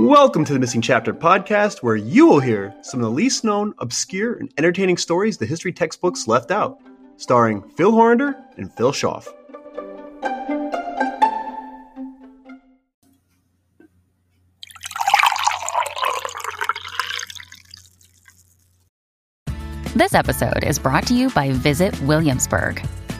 Welcome to the Missing Chapter podcast, where you will hear some of the least known, obscure, and entertaining stories the history textbooks left out, starring Phil Horander and Phil Schaff. This episode is brought to you by Visit Williamsburg.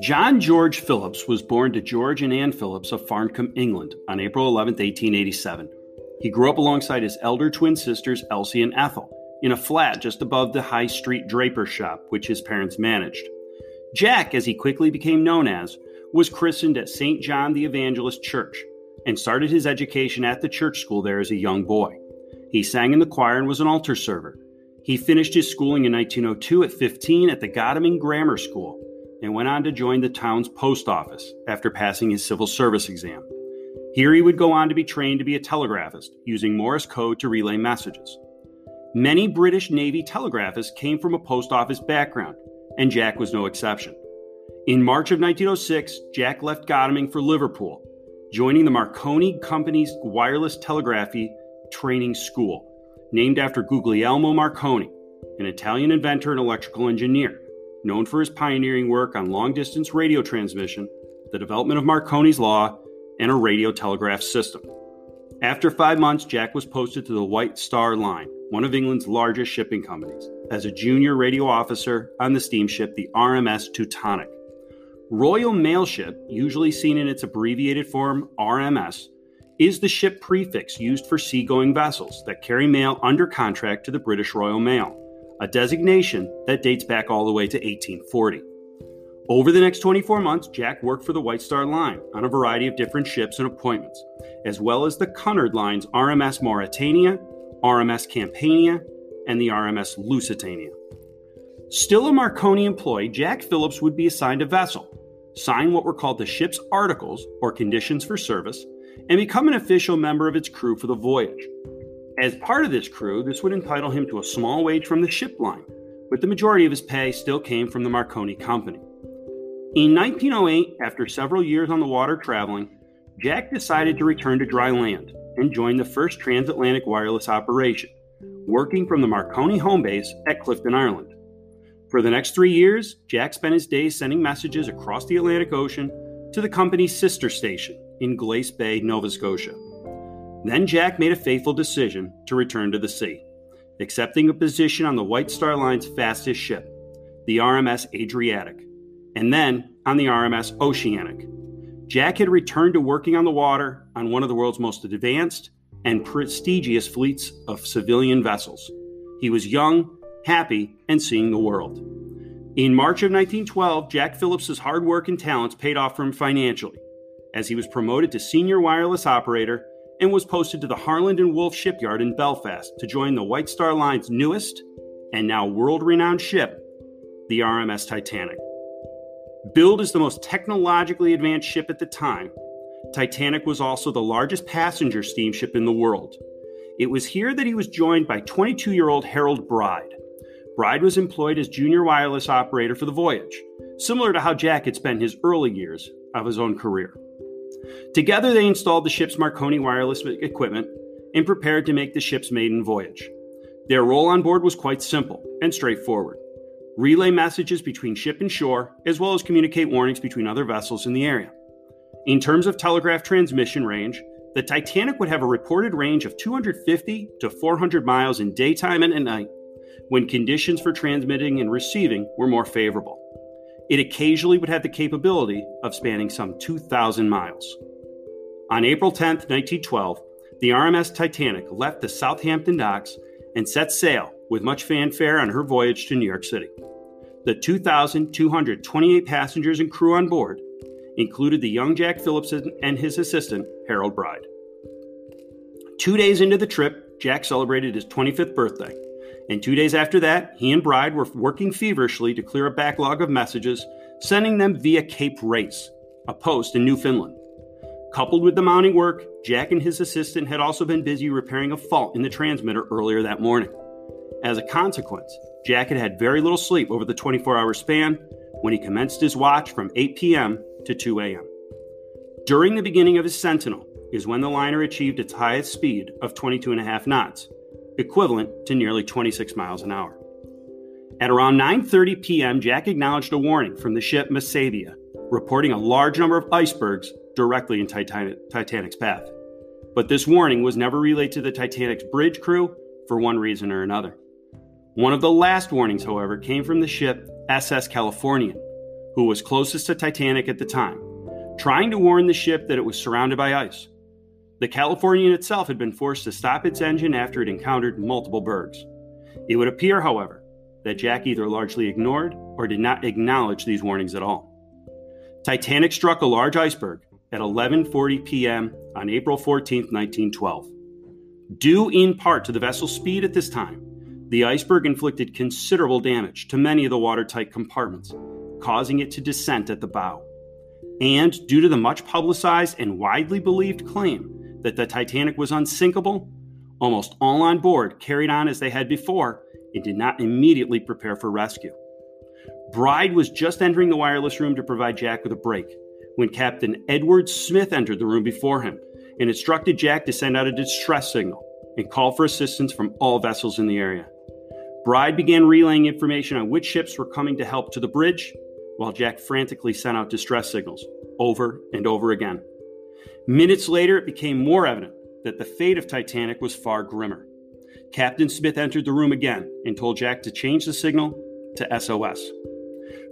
John George Phillips was born to George and Anne Phillips of Farncombe, England, on April 11, 1887. He grew up alongside his elder twin sisters, Elsie and Ethel, in a flat just above the High Street draper shop, which his parents managed. Jack, as he quickly became known as, was christened at St. John the Evangelist Church and started his education at the church school there as a young boy. He sang in the choir and was an altar server. He finished his schooling in 1902 at 15 at the Godalming Grammar School and went on to join the town's post office after passing his civil service exam. Here he would go on to be trained to be a telegraphist, using Morse code to relay messages. Many British Navy telegraphists came from a post office background, and Jack was no exception. In March of 1906, Jack left Godalming for Liverpool, joining the Marconi Company's wireless telegraphy training school, named after Guglielmo Marconi, an Italian inventor and electrical engineer known for his pioneering work on long distance radio transmission, the development of Marconi's Law, and a radio telegraph system. After five months, Jack was posted to the White Star Line, one of England's largest shipping companies, as a junior radio officer on the steamship the RMS Teutonic. Royal Mail Ship, usually seen in its abbreviated form RMS, is the ship prefix used for seagoing vessels that carry mail under contract to the British Royal Mail a designation that dates back all the way to 1840. Over the next 24 months, Jack worked for the White Star Line on a variety of different ships and appointments, as well as the Cunard Line's RMS Mauretania, RMS Campania, and the RMS Lusitania. Still a Marconi employee, Jack Phillips would be assigned a vessel, sign what were called the ship's articles or conditions for service, and become an official member of its crew for the voyage. As part of this crew, this would entitle him to a small wage from the ship line, but the majority of his pay still came from the Marconi Company. In 1908, after several years on the water traveling, Jack decided to return to dry land and join the first transatlantic wireless operation, working from the Marconi home base at Clifden, Ireland. For the next three years, Jack spent his days sending messages across the Atlantic Ocean to the company's sister station in Glace Bay, Nova Scotia. Then Jack made a faithful decision to return to the sea, accepting a position on the White Star Line's fastest ship, the RMS Adriatic, and then on the RMS Oceanic. Jack had returned to working on the water on one of the world's most advanced and prestigious fleets of civilian vessels. He was young, happy, and seeing the world. In March of 1912, Jack Phillips's hard work and talents paid off for him financially, as he was promoted to senior wireless operator and was posted to the Harland and Wolff shipyard in Belfast to join the White Star Line's newest and now world renowned ship, the RMS Titanic. Billed as the most technologically advanced ship at the time, Titanic was also the largest passenger steamship in the world. It was here that he was joined by 22 year old Harold Bride. Bride was employed as junior wireless operator for the voyage, similar to how Jack had spent his early years of his own career. Together, they installed the ship's Marconi wireless equipment and prepared to make the ship's maiden voyage. Their role on board was quite simple and straightforward relay messages between ship and shore, as well as communicate warnings between other vessels in the area. In terms of telegraph transmission range, the Titanic would have a reported range of 250 to 400 miles in daytime and at night when conditions for transmitting and receiving were more favorable. It occasionally would have the capability of spanning some 2,000 miles. On April 10, 1912, the RMS Titanic left the Southampton docks and set sail with much fanfare on her voyage to New York City. The 2,228 passengers and crew on board included the young Jack Phillips and his assistant, Harold Bride. Two days into the trip, Jack celebrated his 25th birthday And two days after that, he and Bride were working feverishly to clear a backlog of messages, sending them via Cape Race, a post in Newfoundland. Coupled with the mounting work, Jack and his assistant had also been busy repairing a fault in the transmitter earlier that morning. As a consequence, Jack had had very little sleep over the 24 hour span when he commenced his watch from 8 p.m. to 2 a.m. During the beginning of his sentinel is when the liner achieved its highest speed of 22.5 knots, equivalent to nearly 26 miles an hour. At around 9:30 p.m., Jack acknowledged a warning from the ship Mesaba, reporting a large number of icebergs directly in Titanic, Titanic's path. But this warning was never relayed to the Titanic's bridge crew for one reason or another. One of the last warnings, however, came from the ship SS Californian, who was closest to Titanic at the time, trying to warn the ship that it was surrounded by ice. The Californian itself had been forced to stop its engine after it encountered multiple bergs. It would appear, however, that Jack either largely ignored or did not acknowledge these warnings at all. Titanic struck a large iceberg at 11:40 p.m. on April 14, 1912. Due in part to the vessel's speed at this time, the iceberg inflicted considerable damage to many of the watertight compartments, causing it to descent at the bow. And due to the much publicized and widely believed claim that the Titanic was unsinkable, almost all on board carried on as they had before and did not immediately prepare for rescue. Bride was just entering the wireless room to provide Jack with a break when Captain Edward Smith entered the room before him and instructed Jack to send out a distress signal and call for assistance from all vessels in the area. Bride began relaying information on which ships were coming to help to the bridge, while Jack frantically sent out distress signals over and over again. Minutes later, it became more evident that the fate of Titanic was far grimmer. Captain Smith entered the room again and told Jack to change the signal to SOS.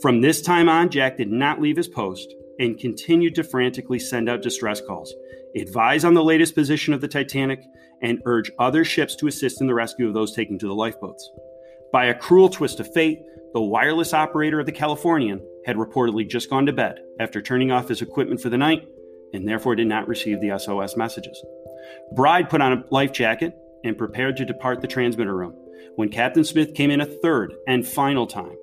From this time on, Jack did not leave his post and continued to frantically send out distress calls, advise on the latest position of the Titanic, and urge other ships to assist in the rescue of those taken to the lifeboats. By a cruel twist of fate, the wireless operator of the Californian had reportedly just gone to bed after turning off his equipment for the night and therefore did not receive the SOS messages. Bride put on a life jacket and prepared to depart the transmitter room when Captain Smith came in a third and final time,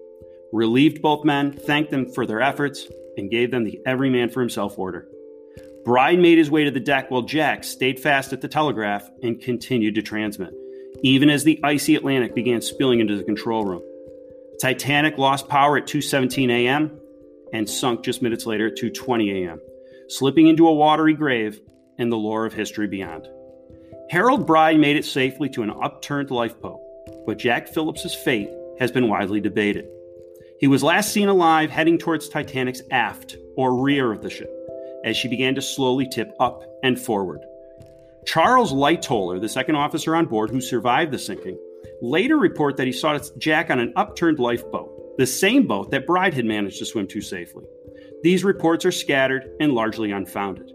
relieved both men, thanked them for their efforts, and gave them the every man for himself order. Bride made his way to the deck while Jack stayed fast at the telegraph and continued to transmit, even as the icy Atlantic began spilling into the control room. Titanic lost power at 2:17 a.m. and sunk just minutes later at 2:20 a.m., slipping into a watery grave and the lore of history beyond. Harold Bride made it safely to an upturned lifeboat, but Jack Phillips's fate has been widely debated. He was last seen alive heading towards Titanic's aft or rear of the ship as she began to slowly tip up and forward. Charles Lightoller, the second officer on board who survived the sinking, later report that he saw Jack on an upturned lifeboat, the same boat that Bride had managed to swim to safely. These reports are scattered and largely unfounded.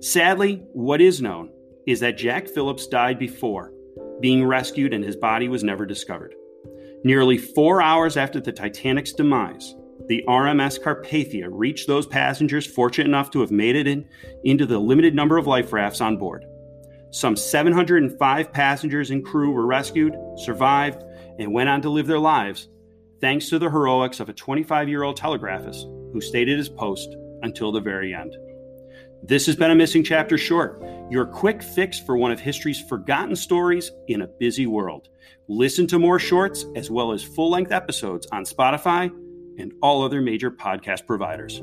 Sadly, what is known is that Jack Phillips died before being rescued and his body was never discovered. Nearly four hours after the Titanic's demise, the RMS Carpathia reached those passengers fortunate enough to have made it in, into the limited number of life rafts on board. Some 705 passengers and crew were rescued, survived, and went on to live their lives, thanks to the heroics of a 25 year old telegraphist who stayed at his post until the very end. This has been a Missing Chapter Short, your quick fix for one of history's forgotten stories in a busy world. Listen to more shorts as well as full length episodes on Spotify and all other major podcast providers.